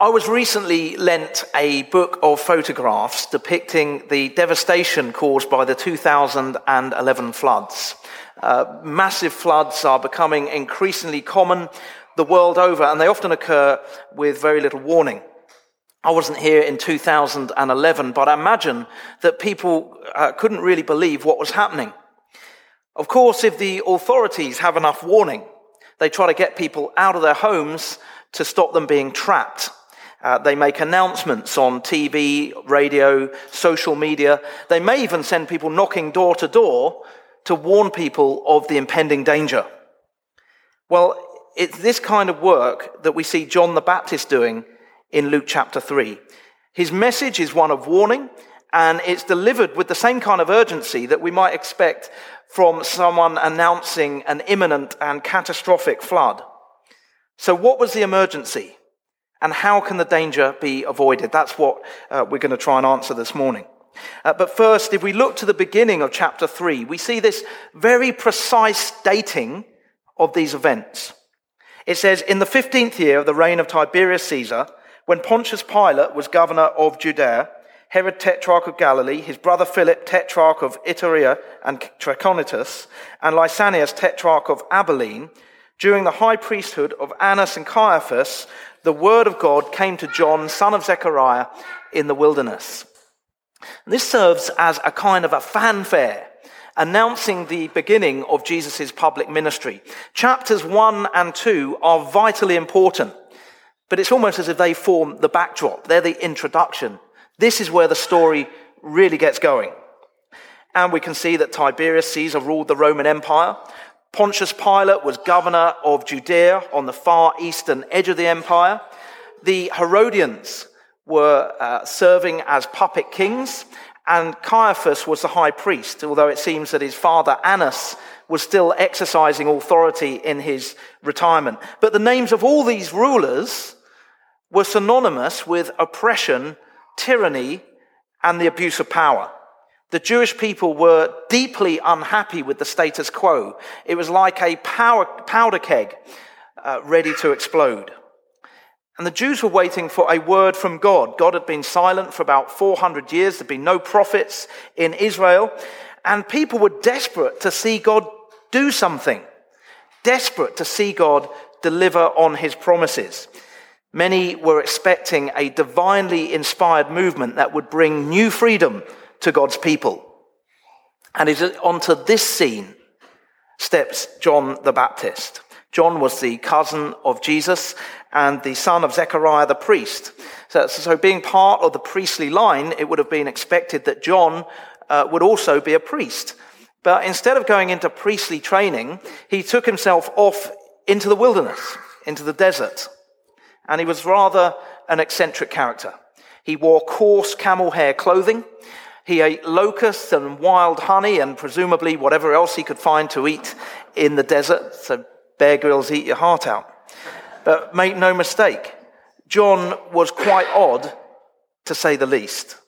I was recently lent a book of photographs depicting the devastation caused by the 2011 floods. Uh, massive floods are becoming increasingly common the world over, and they often occur with very little warning. I wasn't here in 2011, but I imagine that people uh, couldn't really believe what was happening. Of course, if the authorities have enough warning, they try to get people out of their homes to stop them being trapped uh, they make announcements on TV, radio, social media. They may even send people knocking door to door to warn people of the impending danger. Well, it's this kind of work that we see John the Baptist doing in Luke chapter 3. His message is one of warning, and it's delivered with the same kind of urgency that we might expect from someone announcing an imminent and catastrophic flood. So, what was the emergency? And how can the danger be avoided? That's what uh, we're going to try and answer this morning. Uh, but first, if we look to the beginning of chapter 3, we see this very precise dating of these events. It says, In the 15th year of the reign of Tiberius Caesar, when Pontius Pilate was governor of Judea, Herod tetrarch of Galilee, his brother Philip tetrarch of Iturea and Trachonitis, and Lysanias tetrarch of Abilene, during the high priesthood of Annas and Caiaphas, the word of God came to John, son of Zechariah, in the wilderness. This serves as a kind of a fanfare announcing the beginning of Jesus' public ministry. Chapters 1 and 2 are vitally important, but it's almost as if they form the backdrop. They're the introduction. This is where the story really gets going. And we can see that Tiberius Caesar ruled the Roman Empire. Pontius Pilate was governor of Judea on the far eastern edge of the empire. The Herodians were uh, serving as puppet kings, and Caiaphas was the high priest, although it seems that his father Annas was still exercising authority in his retirement. But the names of all these rulers were synonymous with oppression, tyranny, and the abuse of power. The Jewish people were deeply unhappy with the status quo. It was like a power, powder keg uh, ready to explode. And the Jews were waiting for a word from God. God had been silent for about 400 years. There'd been no prophets in Israel. And people were desperate to see God do something, desperate to see God deliver on his promises. Many were expecting a divinely inspired movement that would bring new freedom to God's people. And onto this scene steps John the Baptist. John was the cousin of Jesus and the son of Zechariah the priest. So, so being part of the priestly line, it would have been expected that John uh, would also be a priest. But instead of going into priestly training, he took himself off into the wilderness, into the desert. And he was rather an eccentric character. He wore coarse camel hair clothing. He ate locusts and wild honey and presumably whatever else he could find to eat in the desert. So Bear Grylls eat your heart out. But make no mistake, John was quite odd to say the least.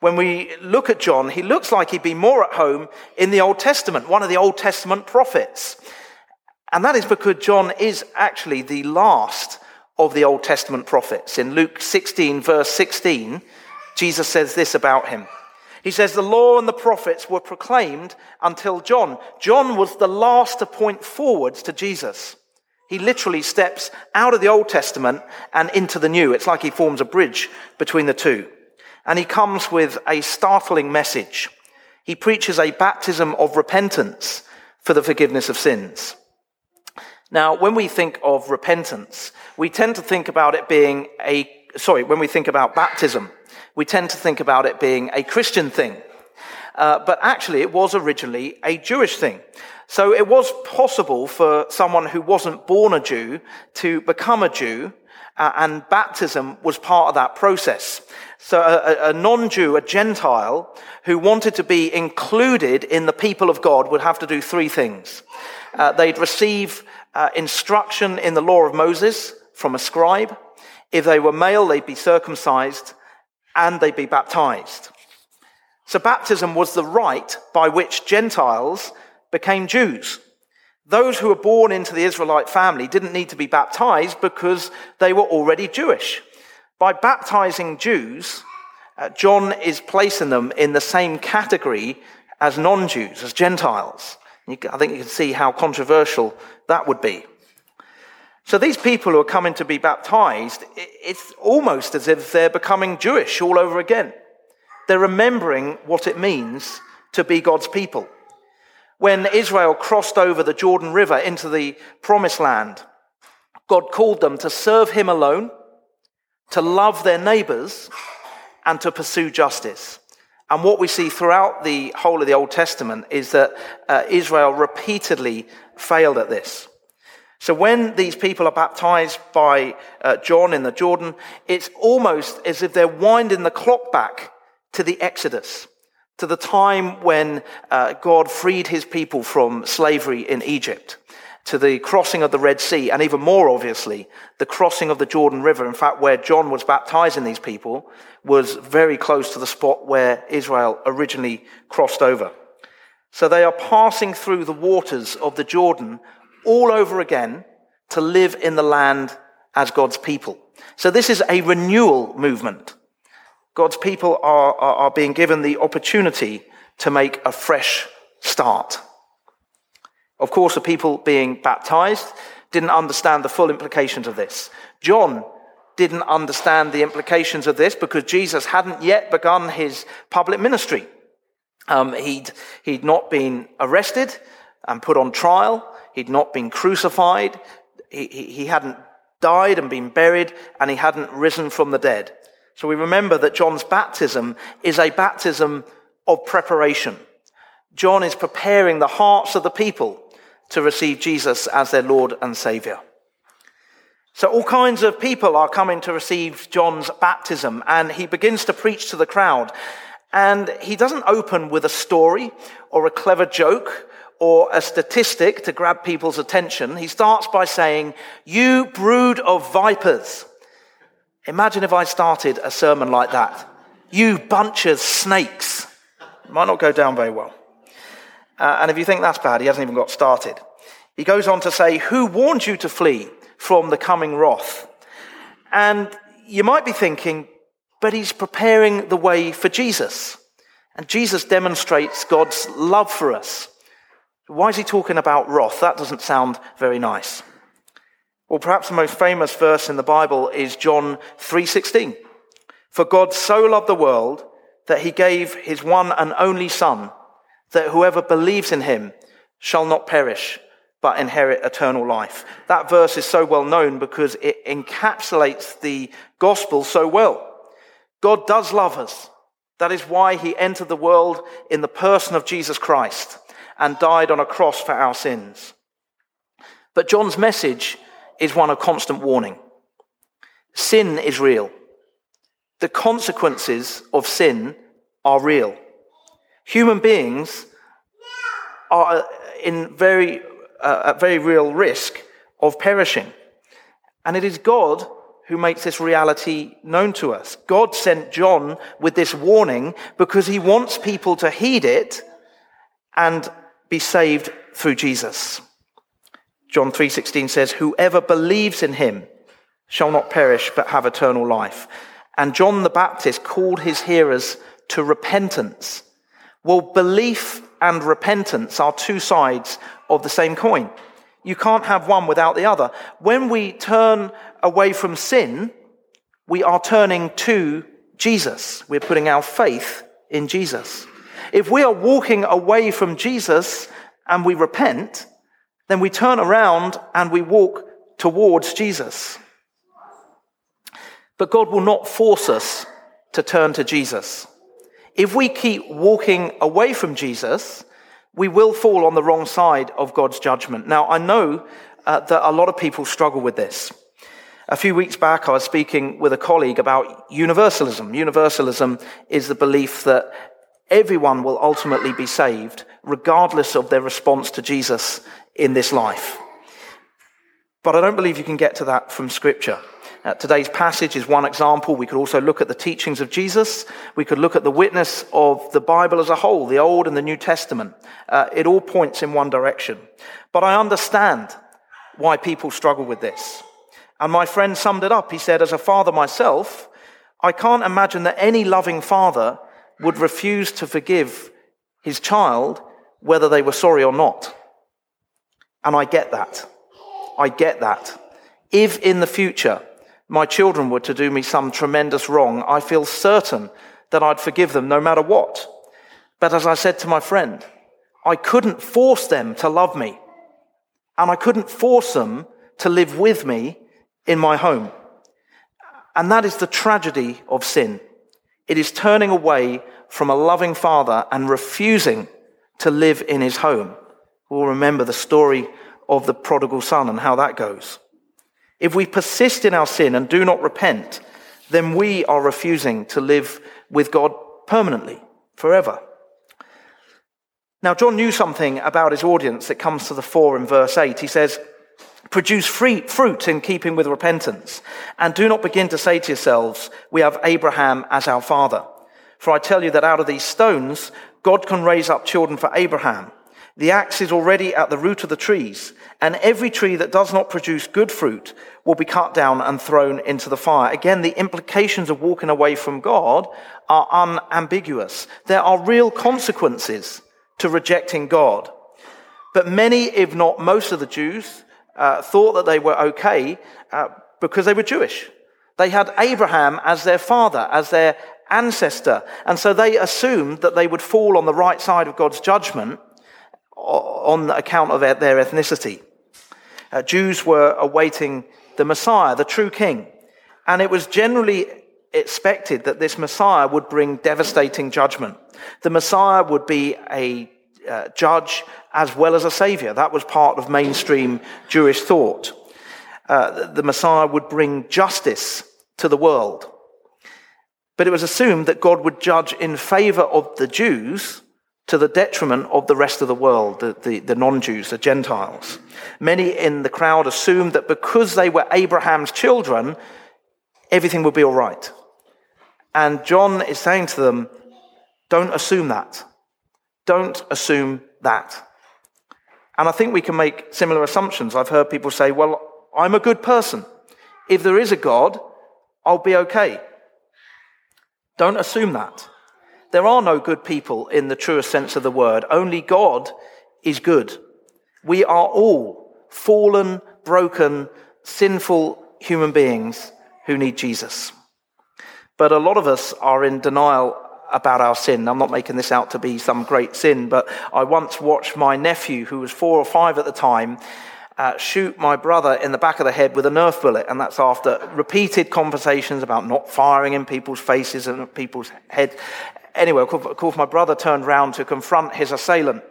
When we look at John, he looks like he'd be more at home in the Old Testament, one of the Old Testament prophets. And that is because John is actually the last of the Old Testament prophets. In Luke 16, verse 16, Jesus says this about him. He says the law and the prophets were proclaimed until John. John was the last to point forwards to Jesus. He literally steps out of the Old Testament and into the New. It's like he forms a bridge between the two. And he comes with a startling message. He preaches a baptism of repentance for the forgiveness of sins. Now, when we think of repentance, we tend to think about it being a, sorry, when we think about baptism, we tend to think about it being a Christian thing. Uh, but actually, it was originally a Jewish thing. So it was possible for someone who wasn't born a Jew to become a Jew, uh, and baptism was part of that process. So a, a non-Jew, a Gentile, who wanted to be included in the people of God would have to do three things. Uh, they'd receive uh, instruction in the law of Moses from a scribe. If they were male, they'd be circumcised and they'd be baptized. So baptism was the rite by which Gentiles became Jews. Those who were born into the Israelite family didn't need to be baptized because they were already Jewish. By baptizing Jews, uh, John is placing them in the same category as non Jews, as Gentiles. I think you can see how controversial that would be. So these people who are coming to be baptized, it's almost as if they're becoming Jewish all over again. They're remembering what it means to be God's people. When Israel crossed over the Jordan River into the promised land, God called them to serve him alone, to love their neighbors, and to pursue justice. And what we see throughout the whole of the Old Testament is that uh, Israel repeatedly failed at this. So when these people are baptized by uh, John in the Jordan, it's almost as if they're winding the clock back to the Exodus, to the time when uh, God freed his people from slavery in Egypt, to the crossing of the Red Sea, and even more obviously, the crossing of the Jordan River. In fact, where John was baptizing these people was very close to the spot where Israel originally crossed over. So they are passing through the waters of the Jordan all over again to live in the land as God's people. So this is a renewal movement. God's people are, are, are being given the opportunity to make a fresh start. Of course, the people being baptized didn't understand the full implications of this. John didn't understand the implications of this because Jesus hadn't yet begun his public ministry. Um, he'd, he'd not been arrested and put on trial. He'd not been crucified. He, he, he hadn't died and been buried, and he hadn't risen from the dead. So we remember that John's baptism is a baptism of preparation. John is preparing the hearts of the people to receive Jesus as their Lord and Savior. So all kinds of people are coming to receive John's baptism, and he begins to preach to the crowd. And he doesn't open with a story or a clever joke or a statistic to grab people's attention. He starts by saying, You brood of vipers. Imagine if I started a sermon like that. You bunch of snakes. Might not go down very well. Uh, and if you think that's bad, he hasn't even got started. He goes on to say, Who warned you to flee from the coming wrath? And you might be thinking, but he's preparing the way for Jesus. And Jesus demonstrates God's love for us. Why is he talking about wrath? That doesn't sound very nice. Well, perhaps the most famous verse in the Bible is John 3:16. For God so loved the world that he gave his one and only son that whoever believes in him shall not perish but inherit eternal life. That verse is so well known because it encapsulates the gospel so well. God does love us. That is why he entered the world in the person of Jesus Christ and died on a cross for our sins. But John's message is one of constant warning. Sin is real. The consequences of sin are real. Human beings are in very, uh, at very real risk of perishing. And it is God who makes this reality known to us. God sent John with this warning because he wants people to heed it and be saved through Jesus. John 3:16 says, "Whoever believes in him shall not perish but have eternal life." And John the Baptist called his hearers to repentance. Well, belief and repentance are two sides of the same coin. You can't have one without the other. When we turn away from sin, we are turning to Jesus. We're putting our faith in Jesus. If we are walking away from Jesus and we repent, then we turn around and we walk towards Jesus. But God will not force us to turn to Jesus. If we keep walking away from Jesus, we will fall on the wrong side of God's judgment. Now, I know uh, that a lot of people struggle with this. A few weeks back, I was speaking with a colleague about universalism. Universalism is the belief that everyone will ultimately be saved, regardless of their response to Jesus in this life. But I don't believe you can get to that from Scripture. Uh, today's passage is one example. We could also look at the teachings of Jesus. We could look at the witness of the Bible as a whole, the Old and the New Testament. Uh, it all points in one direction. But I understand why people struggle with this. And my friend summed it up. He said, as a father myself, I can't imagine that any loving father would refuse to forgive his child whether they were sorry or not. And I get that. I get that. If in the future my children were to do me some tremendous wrong, I feel certain that I'd forgive them no matter what. But as I said to my friend, I couldn't force them to love me. And I couldn't force them to live with me in my home. And that is the tragedy of sin. It is turning away from a loving father and refusing to live in his home. We'll remember the story of the prodigal son and how that goes. If we persist in our sin and do not repent, then we are refusing to live with God permanently, forever. Now, John knew something about his audience that comes to the fore in verse 8. He says, Produce fruit in keeping with repentance, and do not begin to say to yourselves, We have Abraham as our father. For I tell you that out of these stones, God can raise up children for Abraham. The axe is already at the root of the trees, and every tree that does not produce good fruit will be cut down and thrown into the fire. Again, the implications of walking away from God are unambiguous. There are real consequences to rejecting God. But many, if not most of the Jews, uh, thought that they were okay uh, because they were Jewish. They had Abraham as their father, as their ancestor. And so they assumed that they would fall on the right side of God's judgment on account of their ethnicity. Uh, Jews were awaiting the Messiah, the true king. And it was generally expected that this Messiah would bring devastating judgment. The Messiah would be a uh, judge as well as a savior. That was part of mainstream Jewish thought. Uh, the Messiah would bring justice to the world. But it was assumed that God would judge in favor of the Jews to the detriment of the rest of the world, the, the, the non Jews, the Gentiles. Many in the crowd assumed that because they were Abraham's children, everything would be all right. And John is saying to them, don't assume that. Don't assume that. And I think we can make similar assumptions. I've heard people say, well, I'm a good person. If there is a God, I'll be okay. Don't assume that. There are no good people in the truest sense of the word. Only God is good. We are all fallen, broken, sinful human beings who need Jesus. But a lot of us are in denial about our sin. I'm not making this out to be some great sin, but I once watched my nephew, who was four or five at the time, uh, shoot my brother in the back of the head with a Nerf bullet, and that's after repeated conversations about not firing in people's faces and people's heads. Anyway, of course, my brother turned round to confront his assailant,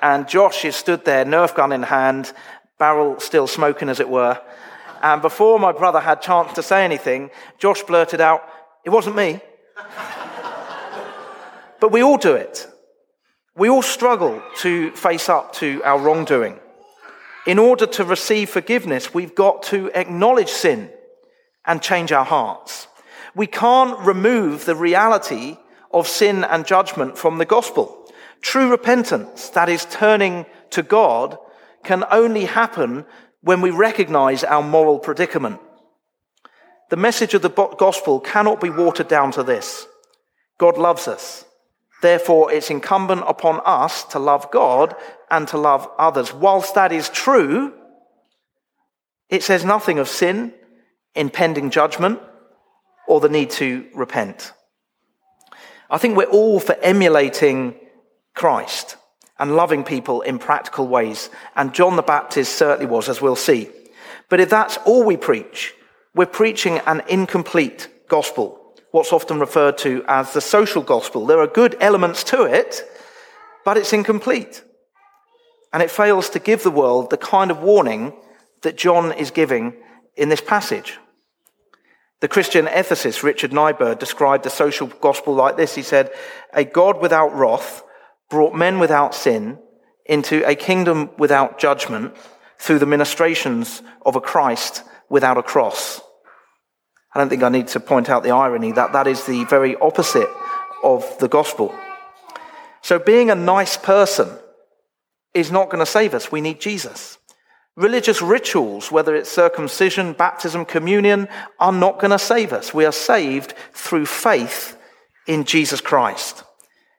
and Josh is stood there, Nerf gun in hand, barrel still smoking, as it were. And before my brother had chance to say anything, Josh blurted out, "It wasn't me." But we all do it. We all struggle to face up to our wrongdoing in order to receive forgiveness, we've got to acknowledge sin and change our hearts. We can't remove the reality of sin and judgment from the gospel. True repentance, that is turning to God, can only happen when we recognize our moral predicament. The message of the gospel cannot be watered down to this. God loves us. Therefore, it's incumbent upon us to love God and to love others. Whilst that is true, it says nothing of sin, impending judgment, or the need to repent. I think we're all for emulating Christ and loving people in practical ways. And John the Baptist certainly was, as we'll see. But if that's all we preach, we're preaching an incomplete gospel what's often referred to as the social gospel. There are good elements to it, but it's incomplete. And it fails to give the world the kind of warning that John is giving in this passage. The Christian ethicist Richard Niebuhr described the social gospel like this. He said, A God without wrath brought men without sin into a kingdom without judgment through the ministrations of a Christ without a cross. I don't think I need to point out the irony that that is the very opposite of the gospel. So being a nice person is not going to save us. We need Jesus. Religious rituals, whether it's circumcision, baptism, communion, are not going to save us. We are saved through faith in Jesus Christ.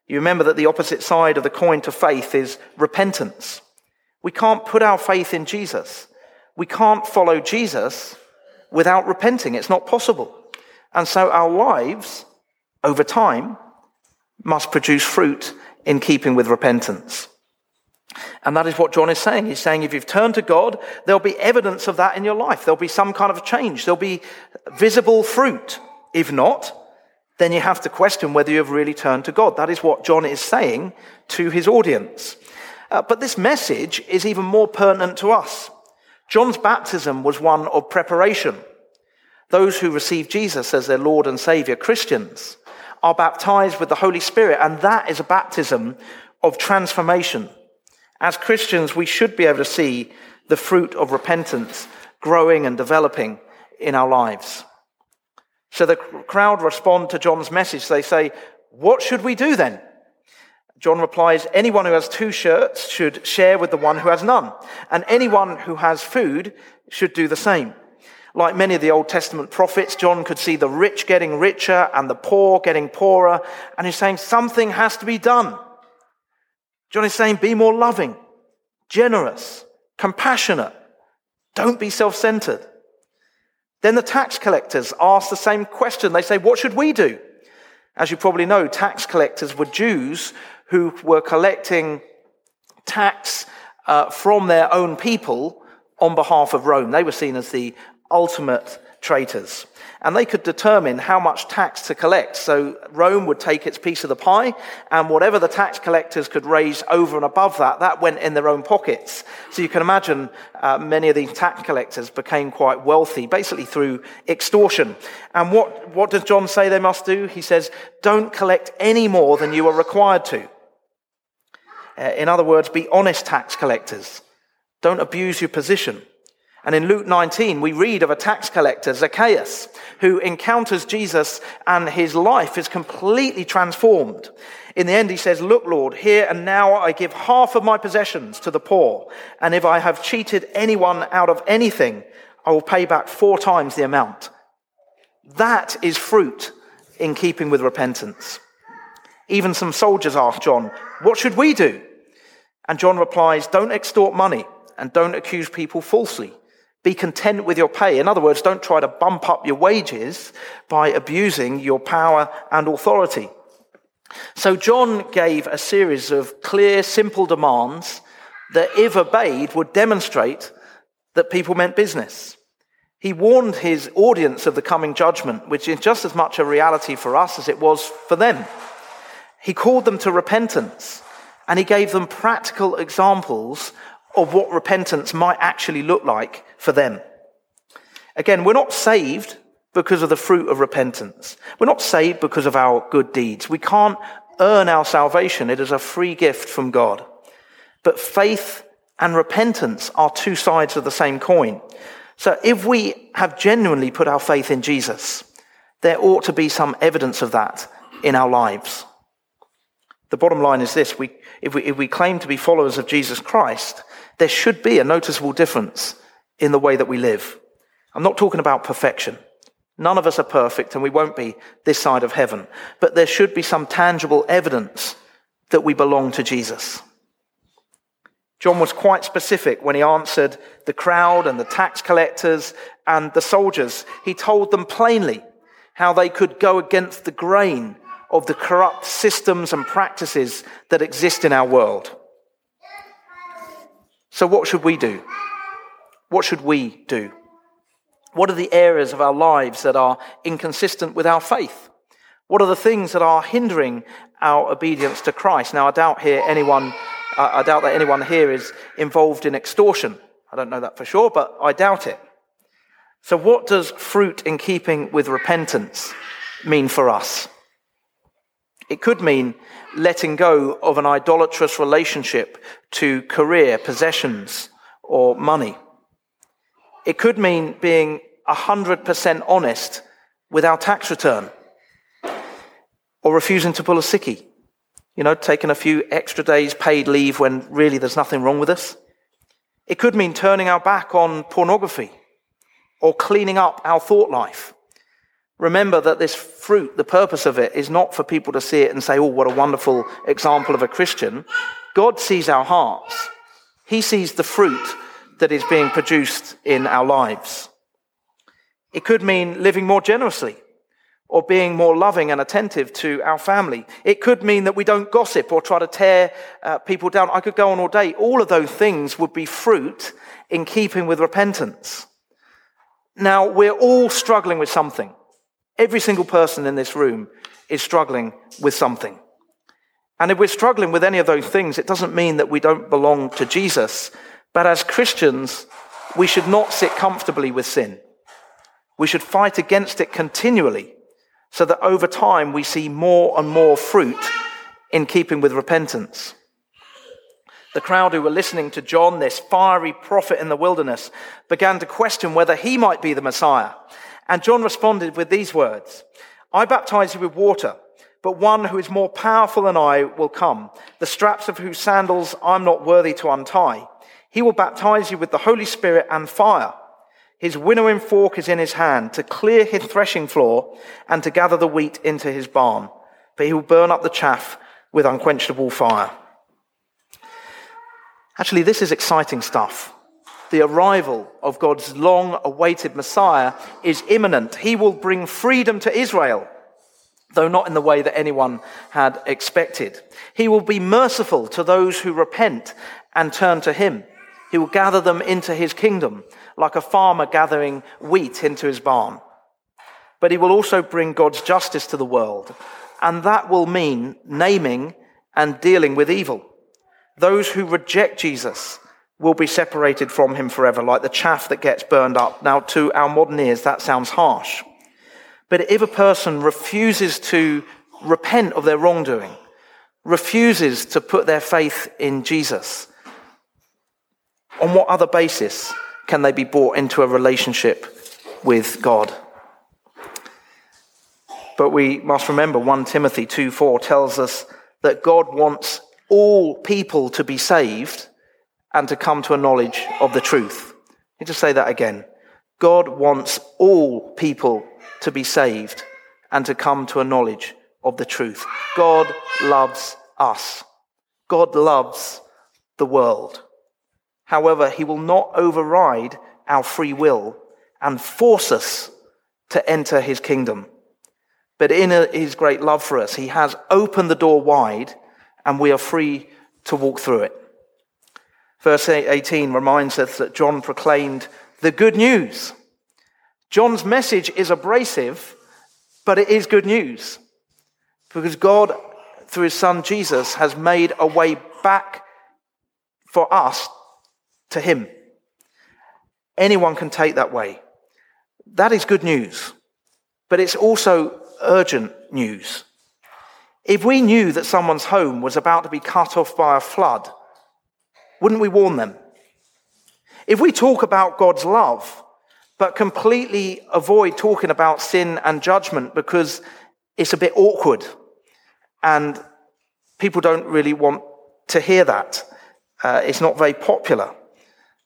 You remember that the opposite side of the coin to faith is repentance. We can't put our faith in Jesus. We can't follow Jesus without repenting. It's not possible. And so our lives, over time, must produce fruit in keeping with repentance. And that is what John is saying. He's saying if you've turned to God, there'll be evidence of that in your life. There'll be some kind of change. There'll be visible fruit. If not, then you have to question whether you have really turned to God. That is what John is saying to his audience. Uh, but this message is even more pertinent to us. John's baptism was one of preparation. Those who receive Jesus as their Lord and Savior, Christians, are baptized with the Holy Spirit, and that is a baptism of transformation. As Christians, we should be able to see the fruit of repentance growing and developing in our lives. So the crowd respond to John's message. They say, What should we do then? John replies, Anyone who has two shirts should share with the one who has none, and anyone who has food should do the same. Like many of the Old Testament prophets, John could see the rich getting richer and the poor getting poorer, and he's saying something has to be done. John is saying, be more loving, generous, compassionate. Don't be self centered. Then the tax collectors ask the same question. They say, What should we do? As you probably know, tax collectors were Jews who were collecting tax uh, from their own people on behalf of Rome. They were seen as the ultimate traitors and they could determine how much tax to collect. So Rome would take its piece of the pie, and whatever the tax collectors could raise over and above that, that went in their own pockets. So you can imagine uh, many of these tax collectors became quite wealthy, basically through extortion. And what, what does John say they must do? He says, don't collect any more than you are required to. Uh, in other words, be honest tax collectors. Don't abuse your position. And in Luke 19, we read of a tax collector, Zacchaeus, who encounters Jesus and his life is completely transformed. In the end, he says, Look, Lord, here and now I give half of my possessions to the poor. And if I have cheated anyone out of anything, I will pay back four times the amount. That is fruit in keeping with repentance. Even some soldiers ask John, What should we do? And John replies, Don't extort money and don't accuse people falsely. Be content with your pay. In other words, don't try to bump up your wages by abusing your power and authority. So John gave a series of clear, simple demands that, if obeyed, would demonstrate that people meant business. He warned his audience of the coming judgment, which is just as much a reality for us as it was for them. He called them to repentance, and he gave them practical examples of what repentance might actually look like for them. Again, we're not saved because of the fruit of repentance. We're not saved because of our good deeds. We can't earn our salvation. It is a free gift from God. But faith and repentance are two sides of the same coin. So if we have genuinely put our faith in Jesus, there ought to be some evidence of that in our lives. The bottom line is this we, if, we, if we claim to be followers of Jesus Christ, there should be a noticeable difference in the way that we live. I'm not talking about perfection. None of us are perfect and we won't be this side of heaven. But there should be some tangible evidence that we belong to Jesus. John was quite specific when he answered the crowd and the tax collectors and the soldiers. He told them plainly how they could go against the grain of the corrupt systems and practices that exist in our world. So, what should we do? What should we do? What are the areas of our lives that are inconsistent with our faith? What are the things that are hindering our obedience to Christ? Now, I doubt here anyone, I doubt that anyone here is involved in extortion. I don't know that for sure, but I doubt it. So, what does fruit in keeping with repentance mean for us? It could mean letting go of an idolatrous relationship to career, possessions, or money. It could mean being 100% honest with our tax return or refusing to pull a sickie. You know, taking a few extra days paid leave when really there's nothing wrong with us. It could mean turning our back on pornography or cleaning up our thought life. Remember that this fruit, the purpose of it is not for people to see it and say, oh, what a wonderful example of a Christian. God sees our hearts. He sees the fruit that is being produced in our lives. It could mean living more generously or being more loving and attentive to our family. It could mean that we don't gossip or try to tear uh, people down. I could go on all day. All of those things would be fruit in keeping with repentance. Now, we're all struggling with something. Every single person in this room is struggling with something. And if we're struggling with any of those things, it doesn't mean that we don't belong to Jesus. But as Christians, we should not sit comfortably with sin. We should fight against it continually so that over time we see more and more fruit in keeping with repentance. The crowd who were listening to John, this fiery prophet in the wilderness, began to question whether he might be the Messiah. And John responded with these words I baptize you with water, but one who is more powerful than I will come, the straps of whose sandals I'm not worthy to untie. He will baptize you with the Holy Spirit and fire. His winnowing fork is in his hand to clear his threshing floor and to gather the wheat into his barn. But he will burn up the chaff with unquenchable fire. Actually, this is exciting stuff. The arrival of God's long awaited Messiah is imminent. He will bring freedom to Israel, though not in the way that anyone had expected. He will be merciful to those who repent and turn to him. He will gather them into his kingdom like a farmer gathering wheat into his barn. But he will also bring God's justice to the world, and that will mean naming and dealing with evil. Those who reject Jesus will be separated from him forever, like the chaff that gets burned up. Now, to our modern ears, that sounds harsh. But if a person refuses to repent of their wrongdoing, refuses to put their faith in Jesus, on what other basis can they be brought into a relationship with God? But we must remember 1 Timothy 2 4 tells us that God wants all people to be saved and to come to a knowledge of the truth. Let me just say that again. God wants all people to be saved and to come to a knowledge of the truth. God loves us. God loves the world. However, he will not override our free will and force us to enter his kingdom. But in his great love for us, he has opened the door wide and we are free to walk through it. Verse 18 reminds us that John proclaimed the good news. John's message is abrasive, but it is good news because God, through his son Jesus, has made a way back for us to Him. Anyone can take that way. That is good news, but it's also urgent news. If we knew that someone's home was about to be cut off by a flood, wouldn't we warn them? If we talk about God's love, but completely avoid talking about sin and judgment because it's a bit awkward and people don't really want to hear that, uh, it's not very popular.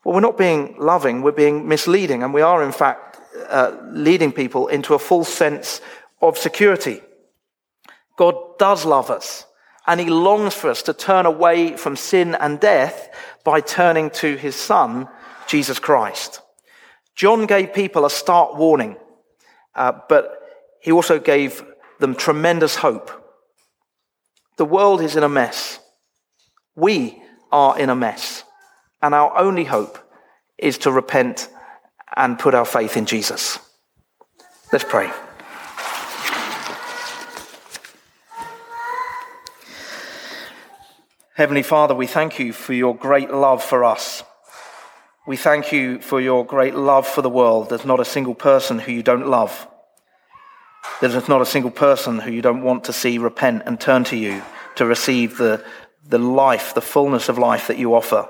Well, we're not being loving, we're being misleading, and we are, in fact, uh, leading people into a false sense of security. God does love us, and He longs for us to turn away from sin and death by turning to His Son, Jesus Christ. John gave people a stark warning, uh, but he also gave them tremendous hope. The world is in a mess. We are in a mess. And our only hope is to repent and put our faith in Jesus. Let's pray. Heavenly Father, we thank you for your great love for us. We thank you for your great love for the world. There's not a single person who you don't love. There's not a single person who you don't want to see repent and turn to you to receive the, the life, the fullness of life that you offer.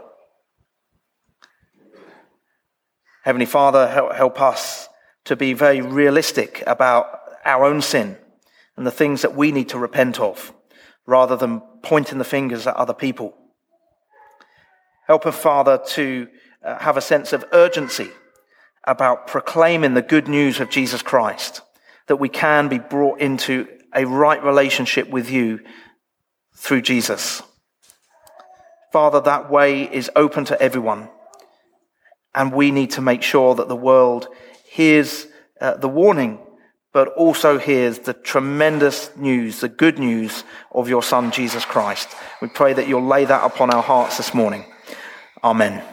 Heavenly Father, help us to be very realistic about our own sin and the things that we need to repent of rather than pointing the fingers at other people. Help us, Father, to uh, have a sense of urgency about proclaiming the good news of Jesus Christ, that we can be brought into a right relationship with you through Jesus. Father, that way is open to everyone. And we need to make sure that the world hears uh, the warning, but also hears the tremendous news, the good news of your Son, Jesus Christ. We pray that you'll lay that upon our hearts this morning. Amen.